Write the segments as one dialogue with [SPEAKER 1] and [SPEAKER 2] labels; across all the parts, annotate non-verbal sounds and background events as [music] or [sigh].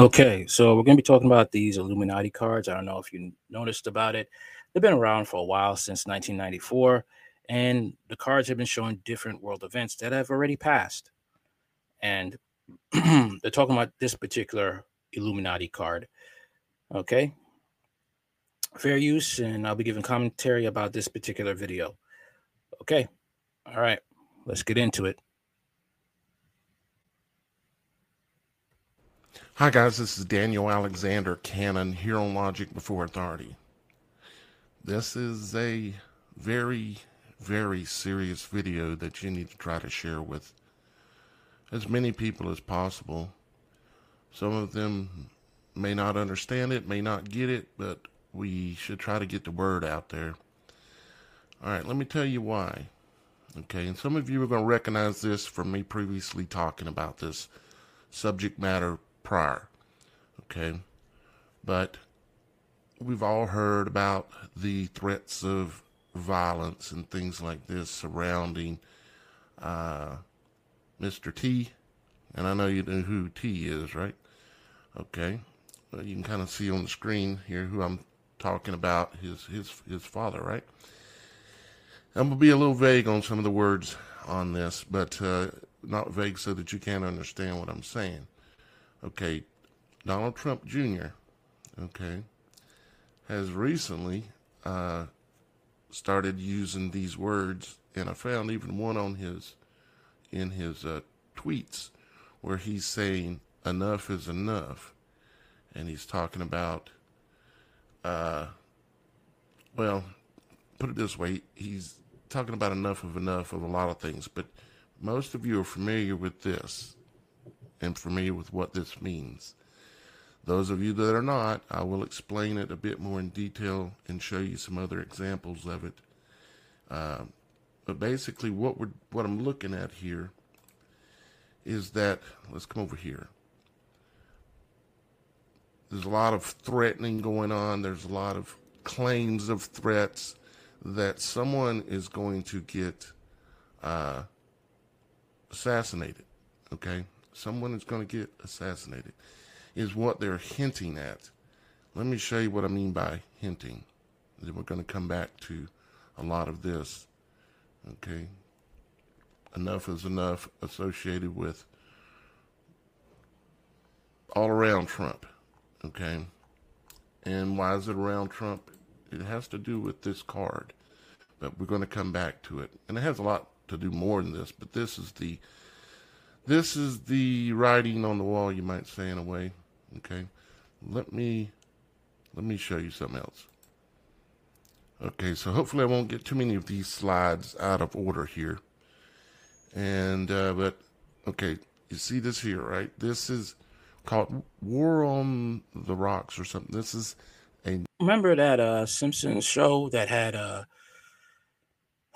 [SPEAKER 1] Okay, so we're going to be talking about these Illuminati cards. I don't know if you noticed about it. They've been around for a while since 1994, and the cards have been showing different world events that have already passed. And [clears throat] they're talking about this particular Illuminati card. Okay, fair use, and I'll be giving commentary about this particular video. Okay, all right, let's get into it.
[SPEAKER 2] Hi guys, this is Daniel Alexander Cannon here on Logic Before Authority. This is a very, very serious video that you need to try to share with as many people as possible. Some of them may not understand it, may not get it, but we should try to get the word out there. All right, let me tell you why. Okay, and some of you are going to recognize this from me previously talking about this subject matter prior. Okay. But we've all heard about the threats of violence and things like this surrounding uh, Mr. T. And I know you know who T is, right? Okay. Well, you can kind of see on the screen here who I'm talking about, his his his father, right? I'm gonna be a little vague on some of the words on this, but uh, not vague so that you can't understand what I'm saying. Okay, Donald Trump Jr., okay, has recently uh, started using these words, and I found even one on his in his uh, tweets where he's saying enough is enough, and he's talking about, uh, well, put it this way, he's talking about enough of enough of a lot of things, but most of you are familiar with this and familiar with what this means. Those of you that are not, I will explain it a bit more in detail and show you some other examples of it. Uh, but basically, what we're what I'm looking at here is that let's come over here. There's a lot of threatening going on. There's a lot of claims of threats that someone is going to get uh, assassinated. Okay, someone is going to get assassinated, is what they're hinting at. Let me show you what I mean by hinting. Then we're going to come back to a lot of this. Okay. Enough is enough associated with all around Trump. Okay. And why is it around Trump? It has to do with this card. But we're going to come back to it. And it has a lot to do more than this, but this is the this is the writing on the wall, you might say, in a way. Okay, let me let me show you something else. Okay, so hopefully I won't get too many of these slides out of order here. And uh, but okay, you see this here, right? This is called War on the Rocks or something. This is a
[SPEAKER 1] remember that uh Simpsons show that had uh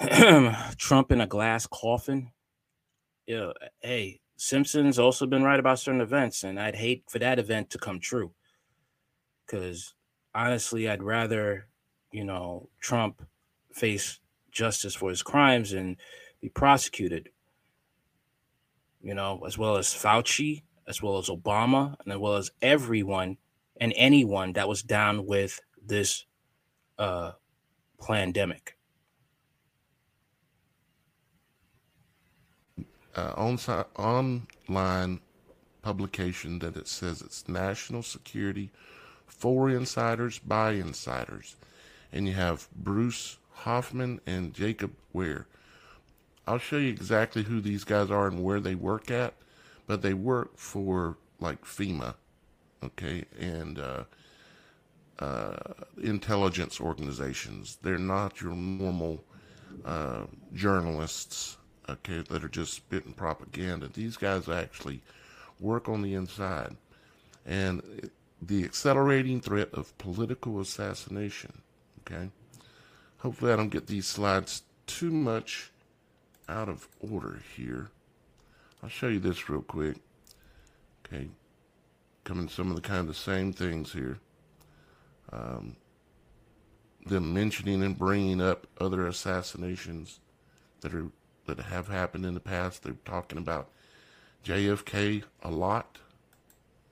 [SPEAKER 1] [clears throat] Trump in a glass coffin yeah, hey, Simpsons also been right about certain events, and I'd hate for that event to come true. Because honestly, I'd rather, you know, Trump face justice for his crimes and be prosecuted. You know, as well as Fauci, as well as Obama, and as well as everyone and anyone that was down with this uh pandemic.
[SPEAKER 2] Uh, on, online publication that it says it's national security for insiders by insiders. And you have Bruce Hoffman and Jacob Ware. I'll show you exactly who these guys are and where they work at, but they work for like FEMA, okay, and uh, uh, intelligence organizations. They're not your normal uh, journalists okay, that are just spitting propaganda. These guys actually work on the inside. And the accelerating threat of political assassination, okay? Hopefully I don't get these slides too much out of order here. I'll show you this real quick. Okay, coming some of the kind of same things here. Um, them mentioning and bringing up other assassinations that are that have happened in the past. They're talking about JFK a lot.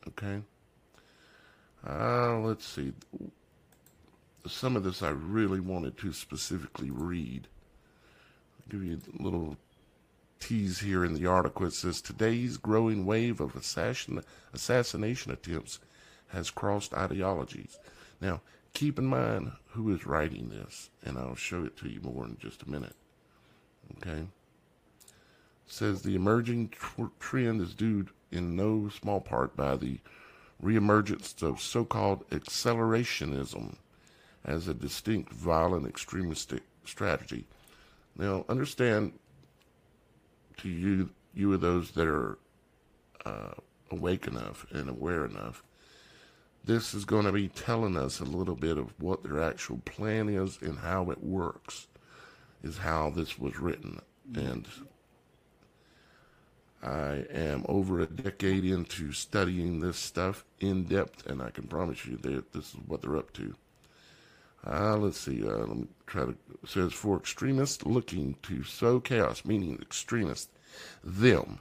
[SPEAKER 2] Okay. Uh, let's see. Some of this I really wanted to specifically read. I'll give you a little tease here in the article. It says today's growing wave of assassin, assassination attempts has crossed ideologies. Now, keep in mind who is writing this, and I'll show it to you more in just a minute. Okay? Says the emerging tr- trend is due in no small part by the reemergence of so called accelerationism as a distinct violent extremistic strategy. Now, understand to you, you are those that are uh, awake enough and aware enough. This is going to be telling us a little bit of what their actual plan is and how it works, is how this was written. And I am over a decade into studying this stuff in depth, and I can promise you that this is what they're up to. Uh, let's see. Uh, let me try to. Says for extremists looking to sow chaos, meaning extremists, them,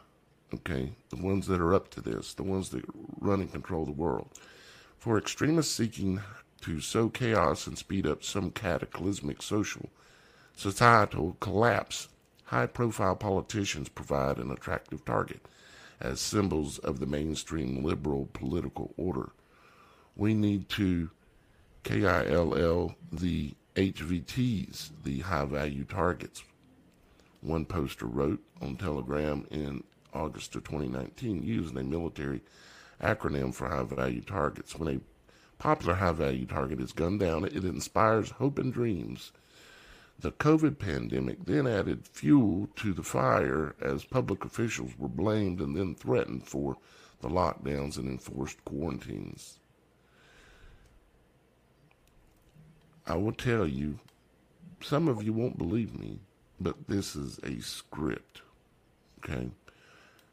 [SPEAKER 2] okay, the ones that are up to this, the ones that run and control the world. For extremists seeking to sow chaos and speed up some cataclysmic social, societal collapse, high profile politicians provide an attractive target as symbols of the mainstream liberal political order. We need to KILL the HVTs, the high value targets. One poster wrote on Telegram in August of 2019 using a military acronym for high value targets. When a popular high value target is gunned down, it inspires hope and dreams. The COVID pandemic then added fuel to the fire as public officials were blamed and then threatened for the lockdowns and enforced quarantines. I will tell you, some of you won't believe me, but this is a script. Okay?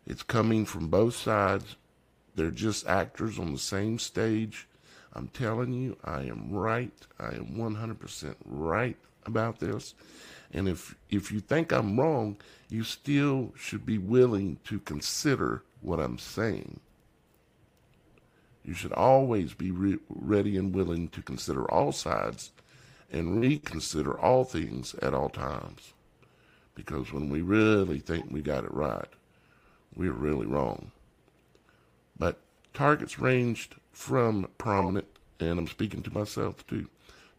[SPEAKER 2] It's coming from both sides. They're just actors on the same stage. I'm telling you, I am right. I am 100% right about this. And if if you think I'm wrong, you still should be willing to consider what I'm saying. You should always be re- ready and willing to consider all sides and reconsider all things at all times. Because when we really think we got it right, we're really wrong. But targets ranged from prominent, and I'm speaking to myself too,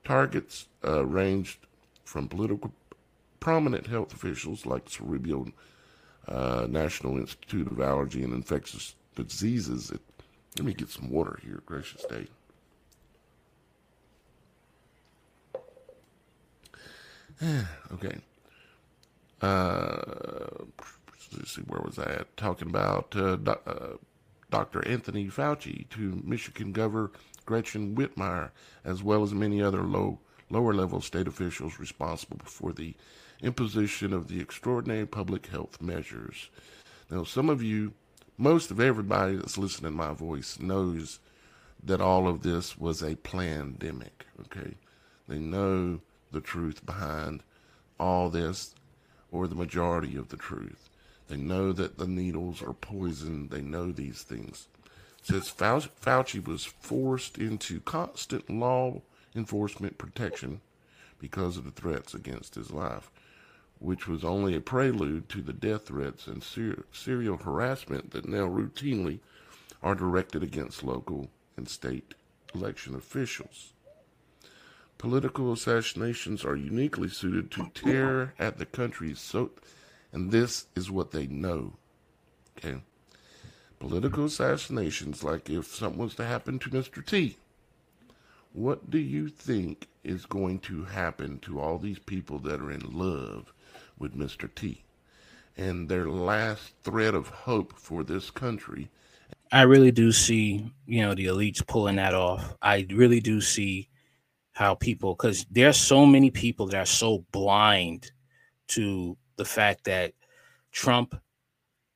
[SPEAKER 2] targets uh, ranged from political prominent health officials like Cerebral uh, National Institute of Allergy and Infectious Diseases. It, let me get some water here, gracious day. [sighs] okay. Uh, let's see, where was I at? Talking about uh, uh, Dr. Anthony Fauci to Michigan Governor Gretchen Whitmer, as well as many other low lower level state officials responsible for the imposition of the extraordinary public health measures. Now, some of you, most of everybody that's listening to my voice knows that all of this was a pandemic, okay? They know the truth behind all this, or the majority of the truth. They know that the needles are poison. They know these things. Since Fauci was forced into constant law enforcement protection because of the threats against his life, which was only a prelude to the death threats and ser- serial harassment that now routinely are directed against local and state election officials. Political assassinations are uniquely suited to tear at the country's so, and this is what they know. Okay. Political assassinations, like if something was to happen to Mr. T, what do you think is going to happen to all these people that are in love with Mr. T and their last thread of hope for this country?
[SPEAKER 1] I really do see, you know, the elites pulling that off. I really do see how people, because there's so many people that are so blind to the fact that Trump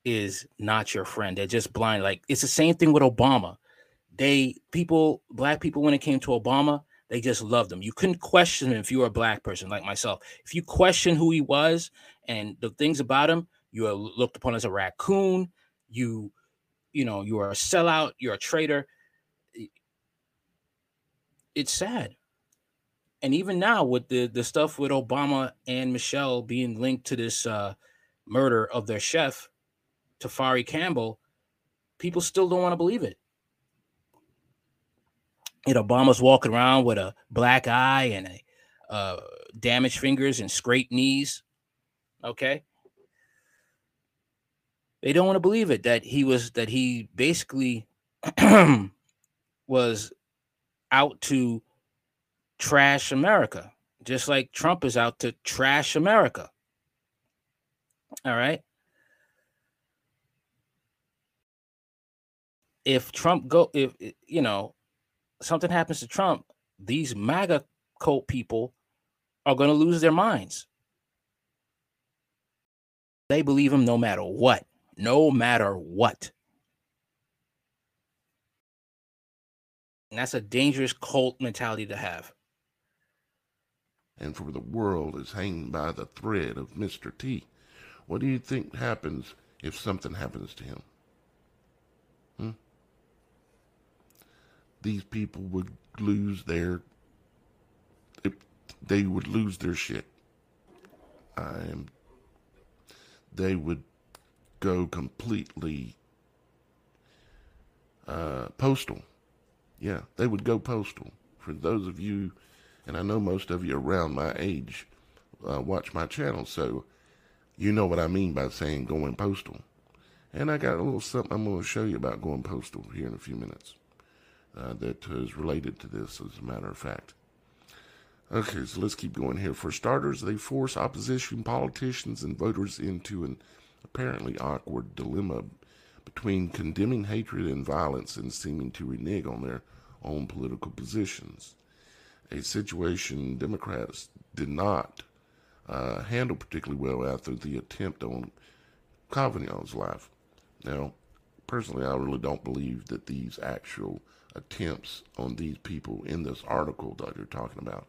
[SPEAKER 1] is not your friend. They're just blind. Like it's the same thing with Obama they people black people when it came to obama they just loved him. You couldn't question him if you were a black person like myself. If you question who he was and the things about him you are looked upon as a raccoon. You you know you are a sellout. You're a traitor. It's sad. And even now, with the the stuff with Obama and Michelle being linked to this uh, murder of their chef, Tafari Campbell, people still don't want to believe it. And Obama's walking around with a black eye and a uh, damaged fingers and scraped knees. Okay. They don't want to believe it that he was that he basically [clears throat] was out to trash America, just like Trump is out to trash America. All right. If Trump go if you know something happens to Trump, these MAGA cult people are going to lose their minds. They believe him no matter what, no matter what. And that's a dangerous cult mentality to have.
[SPEAKER 2] And for the world is hanging by the thread of Mr. T. What do you think happens if something happens to him? These people would lose their they would lose their shit. I am they would go completely uh, postal. Yeah, they would go postal. For those of you, and I know most of you around my age uh, watch my channel, so you know what I mean by saying going postal. And I got a little something I'm going to show you about going postal here in a few minutes uh, that is related to this, as a matter of fact. Okay, so let's keep going here. For starters, they force opposition politicians and voters into an apparently awkward dilemma between condemning hatred and violence and seeming to renege on their own political positions. A situation Democrats did not uh, handle particularly well after the attempt on Kavanaugh's life. Now, personally, I really don't believe that these actual attempts on these people in this article that you're talking about,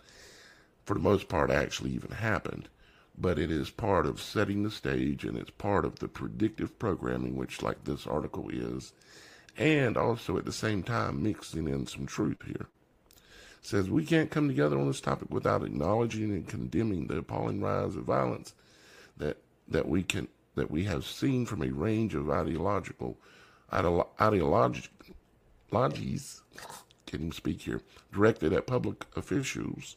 [SPEAKER 2] for the most part, actually even happened. But it is part of setting the stage and it's part of the predictive programming, which, like this article is, and also at the same time mixing in some truth here. It says we can't come together on this topic without acknowledging and condemning the appalling rise of violence that that we can that we have seen from a range of ideological ideologies can even speak here directed at public officials,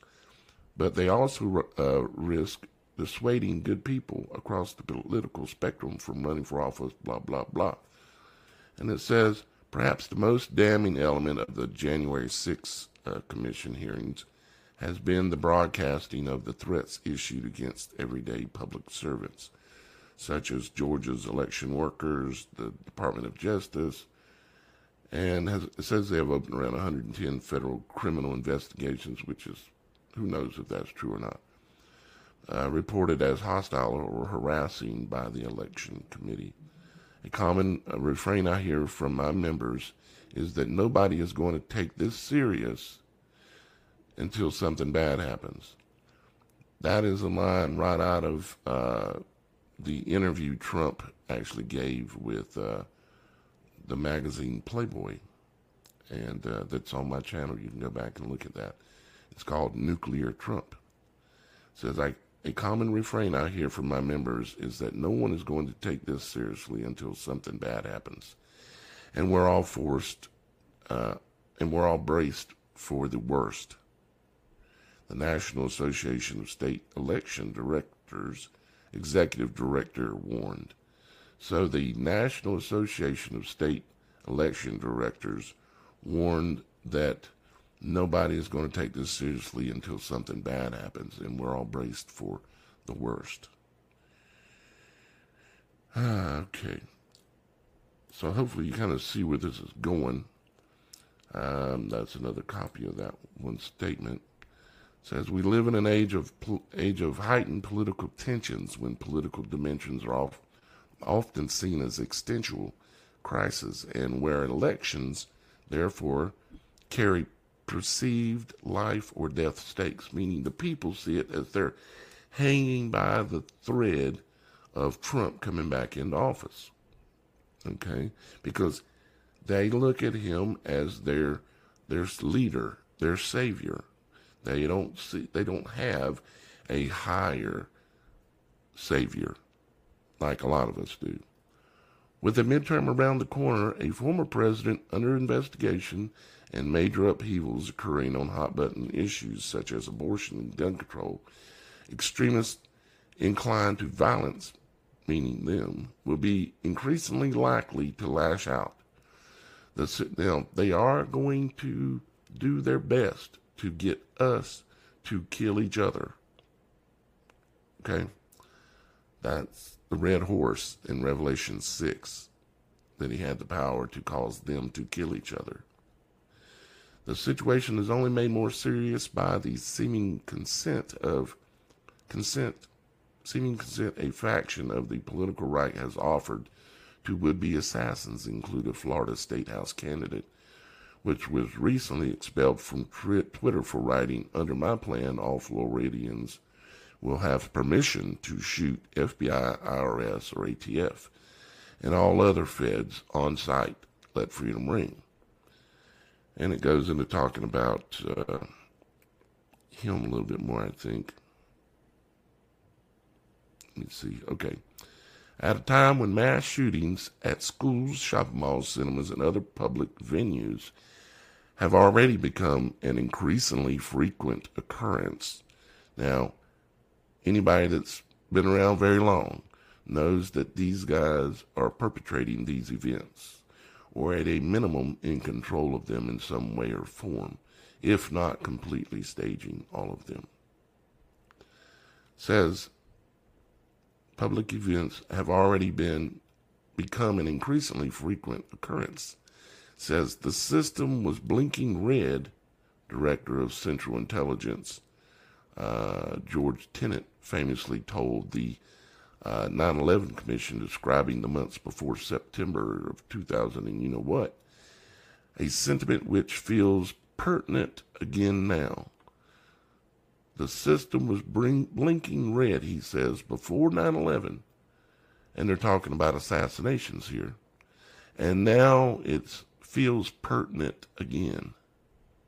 [SPEAKER 2] but they also uh, risk dissuading good people across the political spectrum from running for office. Blah blah blah. And it says, perhaps the most damning element of the January 6th uh, Commission hearings has been the broadcasting of the threats issued against everyday public servants, such as Georgia's election workers, the Department of Justice, and has, says they have opened around 110 federal criminal investigations, which is, who knows if that's true or not, uh, reported as hostile or harassing by the election committee. A common uh, refrain I hear from my members is that nobody is going to take this serious until something bad happens. That is a line right out of uh, the interview Trump actually gave with uh, the magazine Playboy. And uh, that's on my channel. You can go back and look at that. It's called Nuclear Trump. It says, I a common refrain I hear from my members is that no one is going to take this seriously until something bad happens. And we're all forced, uh, and we're all braced for the worst. The National Association of State Election Directors Executive Director warned. So the National Association of State Election Directors warned that nobody is going to take this seriously until something bad happens, and we're all braced for the worst. Ah, [sighs] okay. So hopefully you kind of see where this is going. Um, that's another copy of that one statement. It says we live in an age of age of heightened political tensions when political dimensions are off, often seen as existential crises, and where elections, therefore, carry perceived life or death stakes, meaning the people see it as they're hanging by the thread of Trump coming back into office. Okay? Because they look at him as their their leader their savior. They don't see, they don't have a higher savior like a lot of us do. With the midterm around the corner, a former president under investigation, and major upheavals occurring on hot button issues such as abortion and gun control, extremists inclined to violence, meaning them, will be increasingly likely to lash out. The, they are going to do their best to get us to kill each other. Okay? That's the red horse in Revelation 6, that he had the power to cause them to kill each other. The situation is only made more serious by the seeming consent of consent, seeming consent a faction of the political right has offered to would-be assassins, including Florida State House candidate, which was recently expelled from Twitter for writing, "Under my plan, all Floridians will have permission to shoot FBI, IRS, or ATF, and all other feds on site. Let freedom ring. And it goes into talking about uh, him a little bit more, I think. Let me see. Okay. At a time when mass shootings at schools, shopping malls, cinemas, and other public venues have already become an increasingly frequent occurrence. Now, anybody that's been around very long knows that these guys are perpetrating these events or at a minimum in control of them in some way or form, if not completely staging all of them. Says public events have already been become an increasingly frequent occurrence. Says the system was blinking red, director of Central Intelligence uh, George Tenet famously told the uh, 9 11 Commission, describing the months before September of 2000, and you know what? A sentiment which feels pertinent again now. The system was bring, blinking red, he says, before 9 11, and they're talking about assassinations here. And now it feels pertinent again.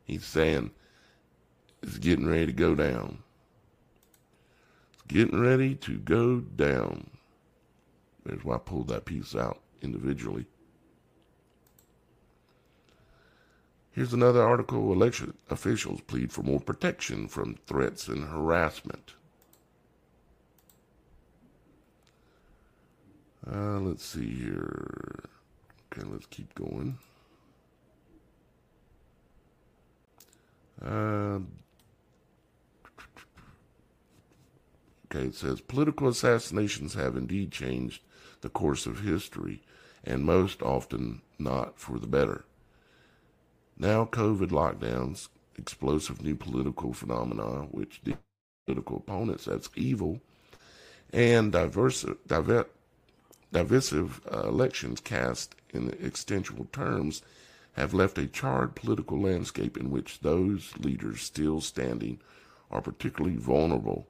[SPEAKER 2] He's saying it's getting ready to go down. Getting ready to go down. There's why I pulled that piece out individually. Here's another article election officials plead for more protection from threats and harassment. Uh, let's see here. Okay, let's keep going. Uh, It says political assassinations have indeed changed the course of history, and most often not for the better. Now, COVID lockdowns, explosive new political phenomena, which political opponents as evil, and diverse, diver, divisive uh, elections cast in existential terms have left a charred political landscape in which those leaders still standing are particularly vulnerable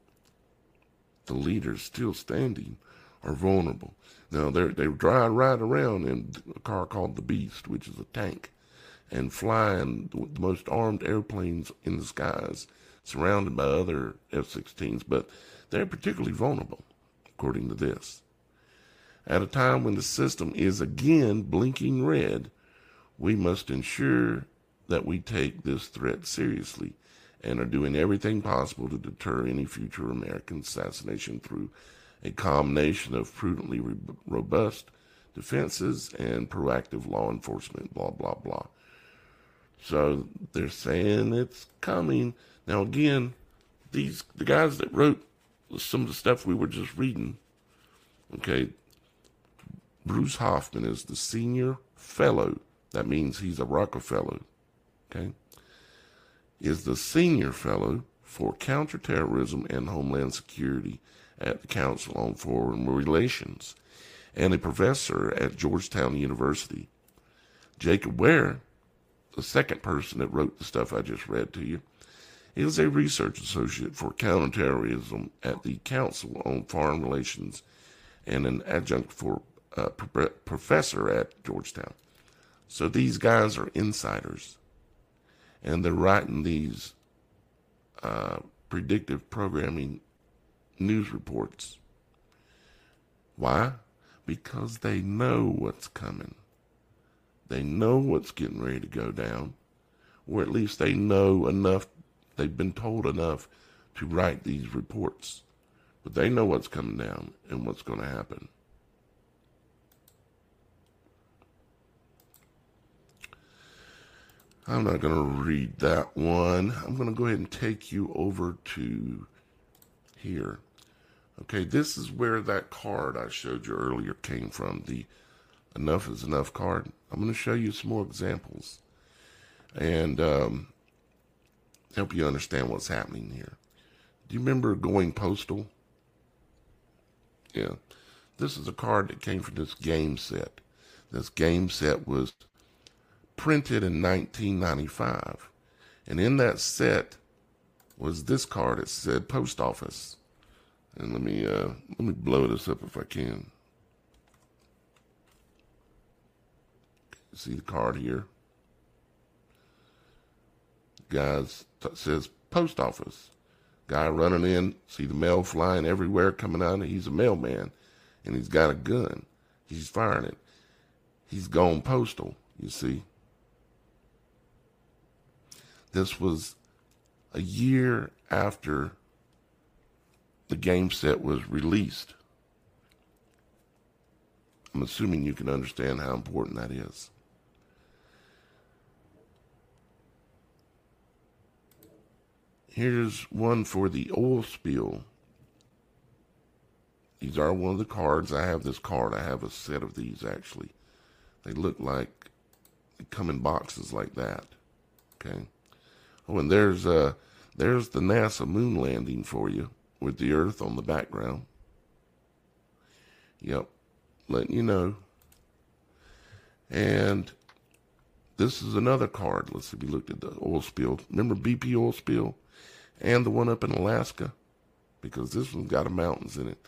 [SPEAKER 2] the leaders still standing are vulnerable. Now they they drive right around in a car called the Beast, which is a tank, and flying the most armed airplanes in the skies, surrounded by other F-16s. But they're particularly vulnerable, according to this. At a time when the system is again blinking red, we must ensure that we take this threat seriously and are doing everything possible to deter any future American assassination through a combination of prudently re- robust defenses and proactive law enforcement, blah, blah, blah. So they're saying it's coming. Now, again, these the guys that wrote some of the stuff we were just reading, okay, Bruce Hoffman is the senior fellow. That means he's a Rockefeller, okay? Is the senior fellow for counterterrorism and homeland security at the Council on Foreign Relations and a professor at Georgetown University. Jacob Ware, the second person that wrote the stuff I just read to you, is a research associate for counterterrorism at the Council on Foreign Relations and an adjunct for uh, professor at Georgetown. So these guys are insiders and they're writing these uh, predictive programming news reports. Why? Because they know what's coming. They know what's getting ready to go down, or at least they know enough, they've been told enough to write these reports. But they know what's coming down and what's going to happen. I'm not going to read that one. I'm going to go ahead and take you over to here. Okay, this is where that card I showed you earlier came from, the enough is enough card. I'm going to show you some more examples and um, help you understand what's happening here. Do you remember going postal? Yeah. This is a card that came from this game set. This game set was printed in 1995. And in that set was this card. It said post office. And let me uh, let me blow this up if I can. See the card here. Guys says post office. Guy running in, see the mail flying everywhere coming out. He's a mailman, and he's got a gun. He's firing it. He's gone postal. You see. This was a year after the game set was released. I'm assuming you can understand how important that is. Here's one for the oil spill. These are one of the cards. I have this card. I have a set of these actually. They look like they come in boxes like that. Okay. Oh, and there's uh there's the NASA moon landing for you with the Earth on the background. Yep, letting you know. And this is another card. Let's see if we looked at the oil spill. Remember BP oil spill? And the one up in Alaska? Because this one's got mountains in it.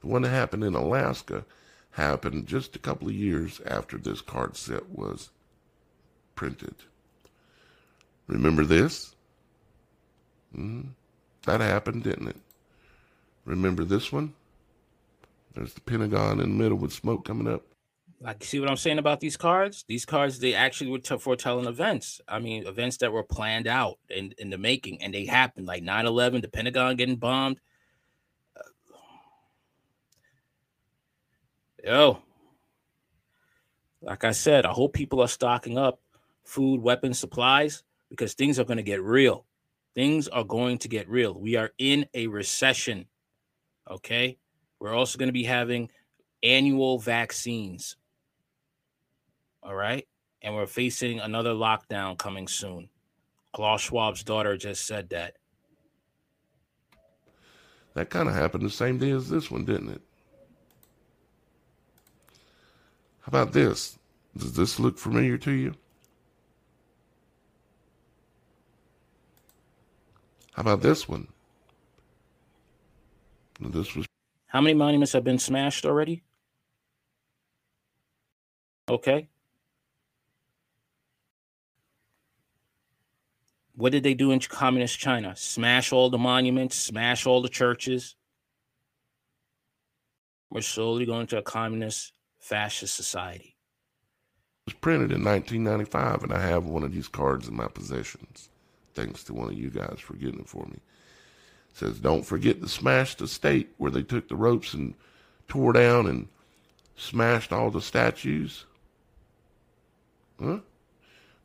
[SPEAKER 2] The one that happened in Alaska happened just a couple of years after this card set was printed. Remember this? Mm-hmm. That happened, didn't it? Remember this one? There's the Pentagon in the middle with smoke coming up.
[SPEAKER 1] Like, see what I'm saying about these cards? These cards, they actually were t- foretelling events. I mean, events that were planned out in, in the making, and they happened, like 9 11, the Pentagon getting bombed. Yo, like I said, I hope people are stocking up food, weapons, supplies because things are going to get real. Things are going to get real. We are in a recession. Okay. We're also going to be having annual vaccines. All right. And we're facing another lockdown coming soon. Klaus Schwab's daughter just said that.
[SPEAKER 2] That kind of happened the same day as this one, didn't it? How about this? Does this look familiar to you? How about this one? This was.
[SPEAKER 1] How many monuments have been smashed already? Okay. What did they do in communist China? Smash all the monuments, smash all the churches. We're slowly going to a communist fascist society.
[SPEAKER 2] It was printed in 1995, and I have one of these cards in my possessions thanks to one of you guys for getting it for me. It says, Don't forget to smash the estate where they took the ropes and tore down and smashed all the statues. Huh?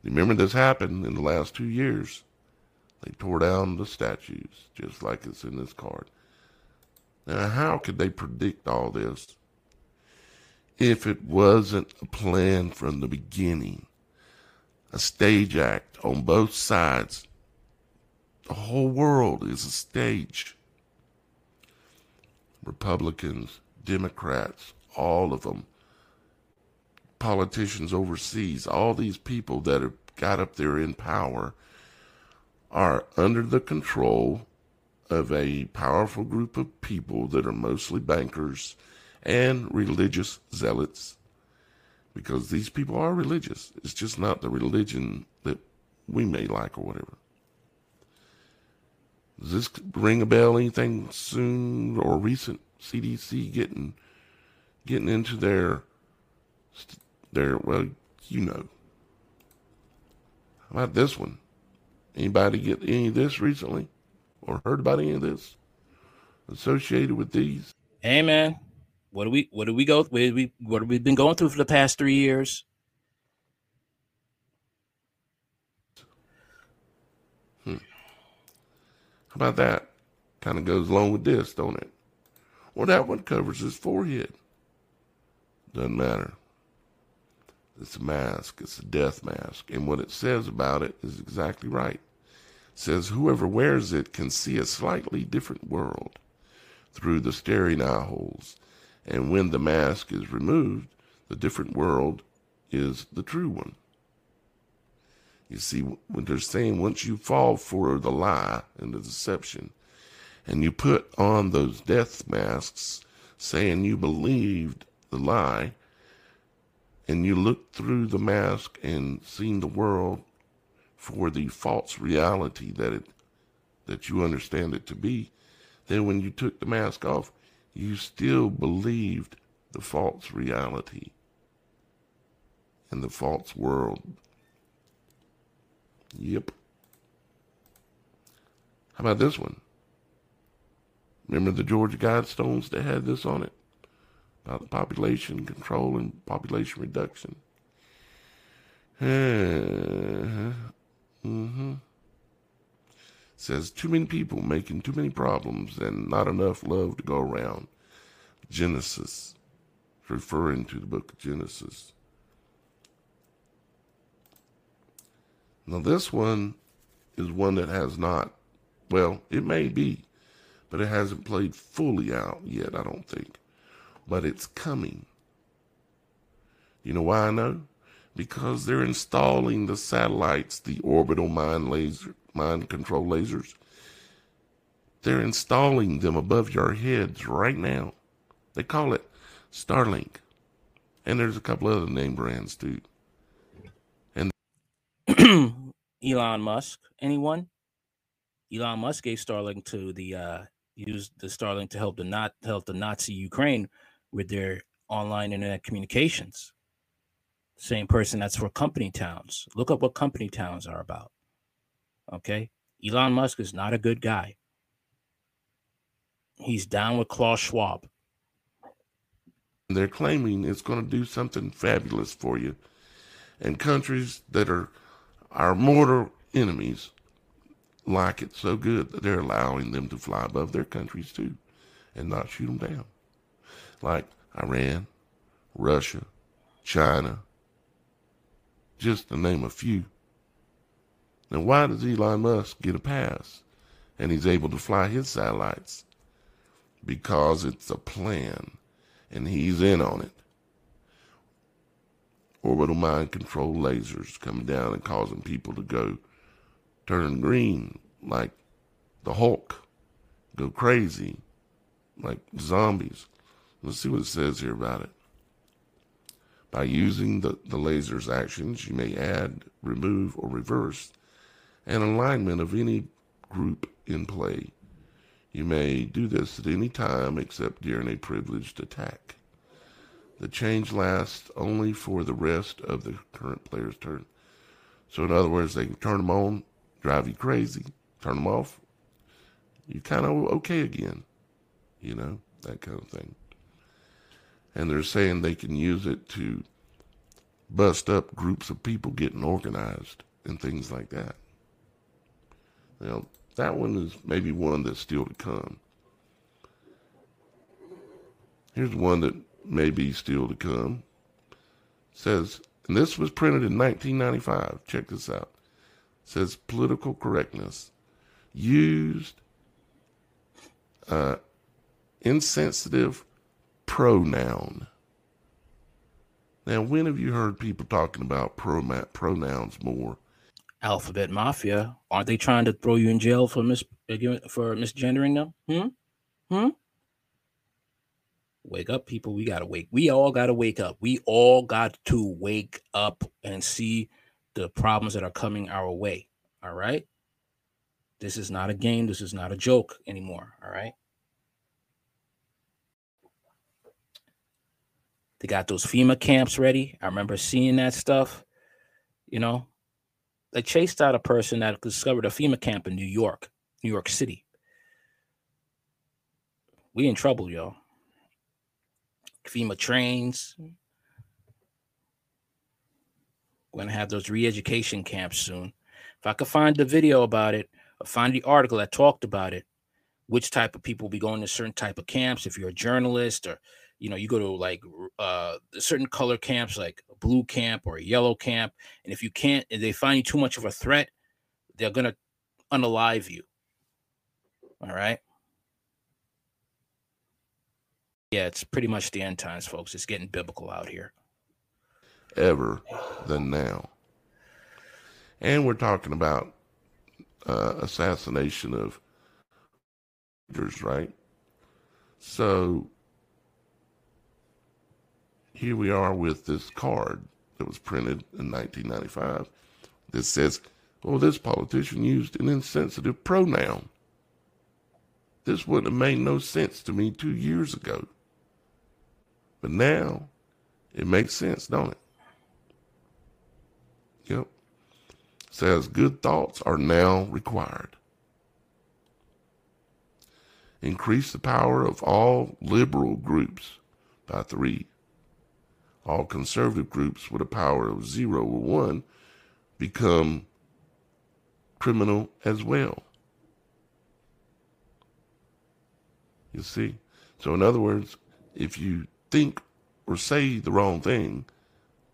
[SPEAKER 2] Remember this happened in the last two years. They tore down the statues, just like it's in this card. Now, how could they predict all this if it wasn't a plan from the beginning? A stage act on both sides the whole world is a stage. Republicans, Democrats, all of them, politicians overseas, all these people that have got up there in power are under the control of a powerful group of people that are mostly bankers and religious zealots because these people are religious. It's just not the religion that we may like or whatever. Does this ring a bell? Anything soon or recent? CDC getting getting into their their well, you know. How about this one? Anybody get any of this recently, or heard about any of this associated with these?
[SPEAKER 1] Hey man, what do we what do we go what we what have we been going through for the past three years?
[SPEAKER 2] How about that? Kind of goes along with this, don't it? Well, that one covers his forehead. Doesn't matter. It's a mask. It's a death mask. And what it says about it is exactly right. It says whoever wears it can see a slightly different world through the staring eye holes and when the mask is removed, the different world is the true one. You see, when they're saying once you fall for the lie and the deception, and you put on those death masks saying you believed the lie, and you look through the mask and seen the world for the false reality that it that you understand it to be, then when you took the mask off, you still believed the false reality and the false world. Yep. How about this one? Remember the Georgia Guidestones that had this on it? About the population control and population reduction. [sighs] Mm-hmm says too many people making too many problems and not enough love to go around. Genesis, referring to the book of Genesis. Now, this one is one that has not, well, it may be, but it hasn't played fully out yet, I don't think. But it's coming. You know why I know? Because they're installing the satellites, the orbital mine laser, mind control lasers. They're installing them above your heads right now. They call it Starlink. And there's a couple other name brands too.
[SPEAKER 1] And Elon Musk, anyone? Elon Musk gave Starlink to the uh used the Starlink to help the not help the Nazi Ukraine with their online internet communications. Same person that's for company towns. Look up what company towns are about. Okay. Elon Musk is not a good guy. He's down with Klaus Schwab.
[SPEAKER 2] They're claiming it's going to do something fabulous for you. And countries that are our mortal enemies like it so good that they're allowing them to fly above their countries too and not shoot them down. Like Iran, Russia, China, just to name a few. Now, why does Elon Musk get a pass and he's able to fly his satellites? Because it's a plan and he's in on it. Orbital mind control lasers coming down and causing people to go turn green like the Hulk, go crazy like zombies. Let's see what it says here about it. By using the, the laser's actions, you may add, remove, or reverse an alignment of any group in play. You may do this at any time except during a privileged attack. The change lasts only for the rest of the current player's turn. So, in other words, they can turn them on, drive you crazy, turn them off, you kind of okay again. You know, that kind of thing. And they're saying they can use it to bust up groups of people getting organized and things like that. Now, that one is maybe one that's still to come. Here's one that may be still to come. Says, and this was printed in 1995. Check this out. Says political correctness used uh, insensitive pronoun. Now, when have you heard people talking about pronouns more?
[SPEAKER 1] Alphabet Mafia, aren't they trying to throw you in jail for mis for misgendering them? Hmm? Hmm? Wake up, people. We gotta wake. We all gotta wake up. We all got to wake up and see the problems that are coming our way. All right. This is not a game. This is not a joke anymore. All right. They got those FEMA camps ready. I remember seeing that stuff. You know, they chased out a person that discovered a FEMA camp in New York, New York City. We in trouble, y'all. FEMA trains. We're gonna have those re-education camps soon. If I could find the video about it, or find the article that talked about it, which type of people will be going to certain type of camps. If you're a journalist or you know you go to like uh certain color camps like a blue camp or a yellow camp and if you can't if they find you too much of a threat they're gonna unalive you all right yeah it's pretty much the end times folks it's getting biblical out here
[SPEAKER 2] ever than now and we're talking about uh, assassination of leaders right so here we are with this card that was printed in 1995 that says, well, this politician used an insensitive pronoun. This wouldn't have made no sense to me two years ago. But now it makes sense, don't it? Yep. Says good thoughts are now required. Increase the power of all liberal groups by three all conservative groups with a power of zero or one become criminal as well. You see? So, in other words, if you think or say the wrong thing,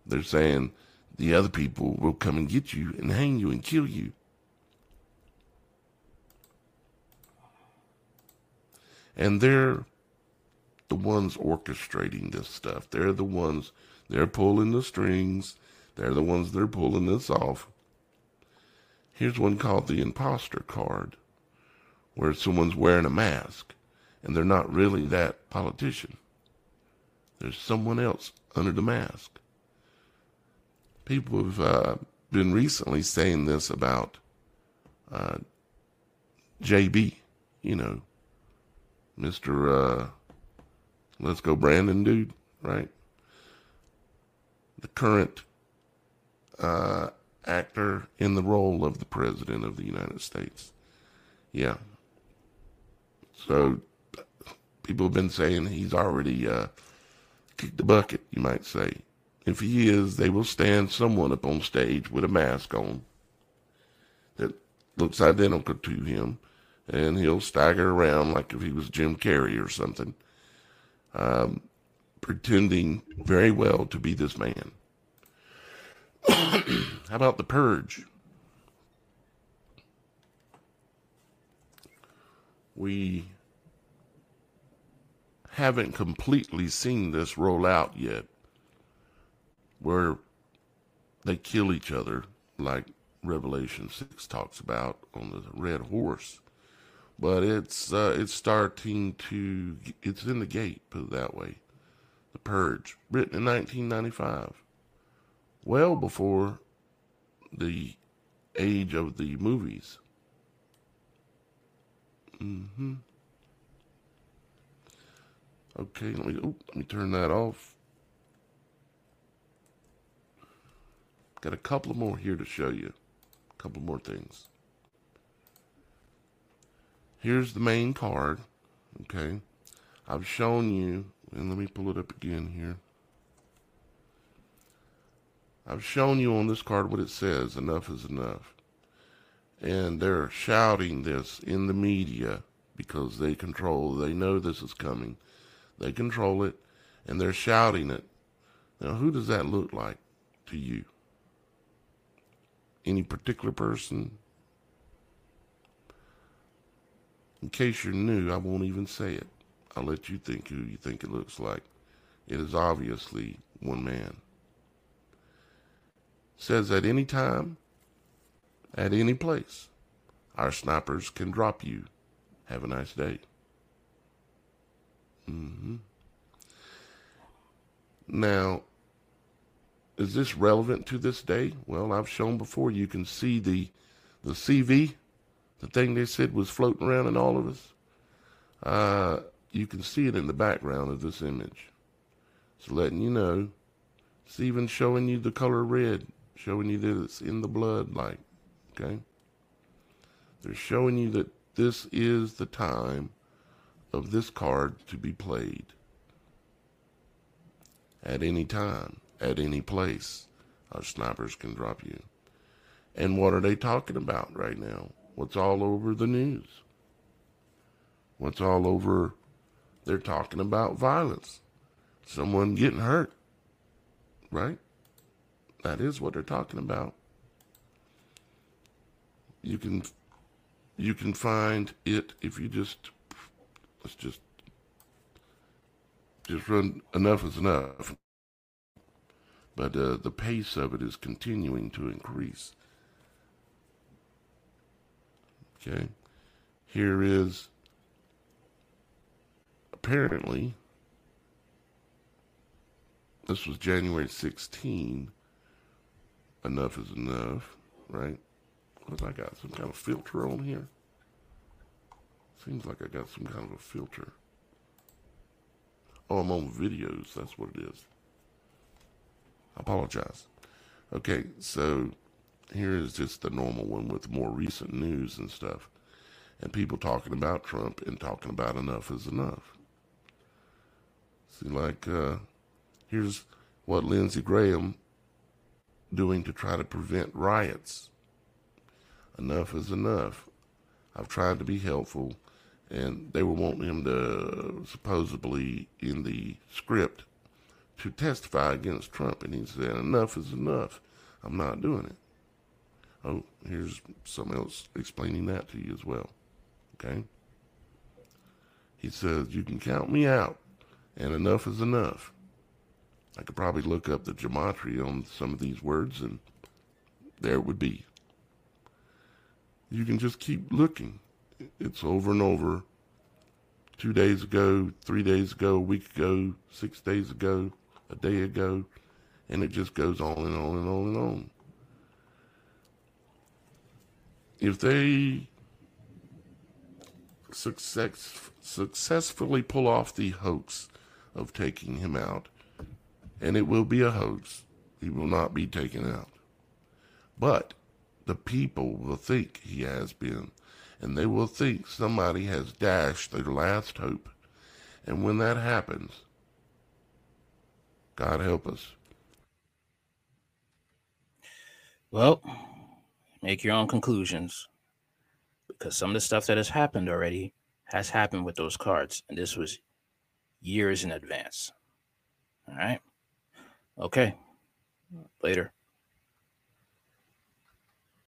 [SPEAKER 2] they're saying the other people will come and get you and hang you and kill you. And they're the ones orchestrating this stuff. They're the ones, they're pulling the strings. They're the ones that are pulling this off. Here's one called the imposter card, where someone's wearing a mask and they're not really that politician. There's someone else under the mask. People have uh, been recently saying this about uh, JB, you know, Mr. Uh, Let's go, Brandon, dude, right? The current uh, actor in the role of the President of the United States. Yeah. So people have been saying he's already kicked the bucket, you might say. If he is, they will stand someone up on stage with a mask on that looks identical to him, and he'll stagger around like if he was Jim Carrey or something um, pretending very well to be this man. [coughs] How about the purge? We haven't completely seen this roll out yet, where they kill each other, like Revelation 6 talks about on the red horse. But it's uh, it's starting to it's in the gate put it that way. The purge written in 1995 well before the age of the movies. Mm-hmm okay let me let me turn that off got a couple more here to show you a couple more things here's the main card. Okay. I've shown you, and let me pull it up again here. I've shown you on this card what it says enough is enough. And they're shouting this in the media because they control, they know this is coming. They control it, and they're shouting it. Now, who does that look like to you? Any particular person? In case you're new, I won't even say it. I'll let you think who you think it looks like. It is obviously one man. Says at any time, at any place, our snipers can drop you. Have a nice day. Mm-hmm. Now, is this relevant to this day? Well, I've shown before you can see the the CV, the thing they said was floating around in all of us. Uh, you can see it in the background of this image. It's letting you know. It's even showing you the color red, showing you that it's in the blood, like, okay? They're showing you that this is the time of this card to be played at any time, at any place. Our snipers can drop you. And what are they talking about right now? What's all over the news? What's all over? They're talking about violence, someone getting hurt, right? That is what they're talking about. You can you can find it if you just let's just just run enough is enough. But uh, the pace of it is continuing to increase. Okay, here is apparently this was January 16. Enough is enough, right? Because I got? Some kind of filter on here? Seems like I got some kind of a filter. Oh, I'm on videos. That's what it is. I apologize. Okay, so here is just the normal one with more recent news and stuff. And people talking about Trump and talking about enough is enough. See, like, uh, here's what Lindsey Graham doing to try to prevent riots. Enough is enough. I've tried to be helpful and they were wanting him to supposedly in the script to testify against Trump, and he said, "Enough is enough. I'm not doing it." Oh, here's something else explaining that to you as well. Okay. He says, "You can count me out, and enough is enough." I could probably look up the gematria on some of these words, and there it would be. You can just keep looking it's over and over. Two days ago, three days ago, a week ago, six days ago, a day ago, and it just goes on and on and on and on. If they success, successfully pull off the hoax of taking him out, and it will be a hoax, he will not be taken out. But the people will think he has been and they will think somebody has dashed their last hope. And when that happens, God help us.
[SPEAKER 1] Well, make your own conclusions because some of the stuff that has happened already has happened with those cards, and this was years in advance. All right. Okay. Later.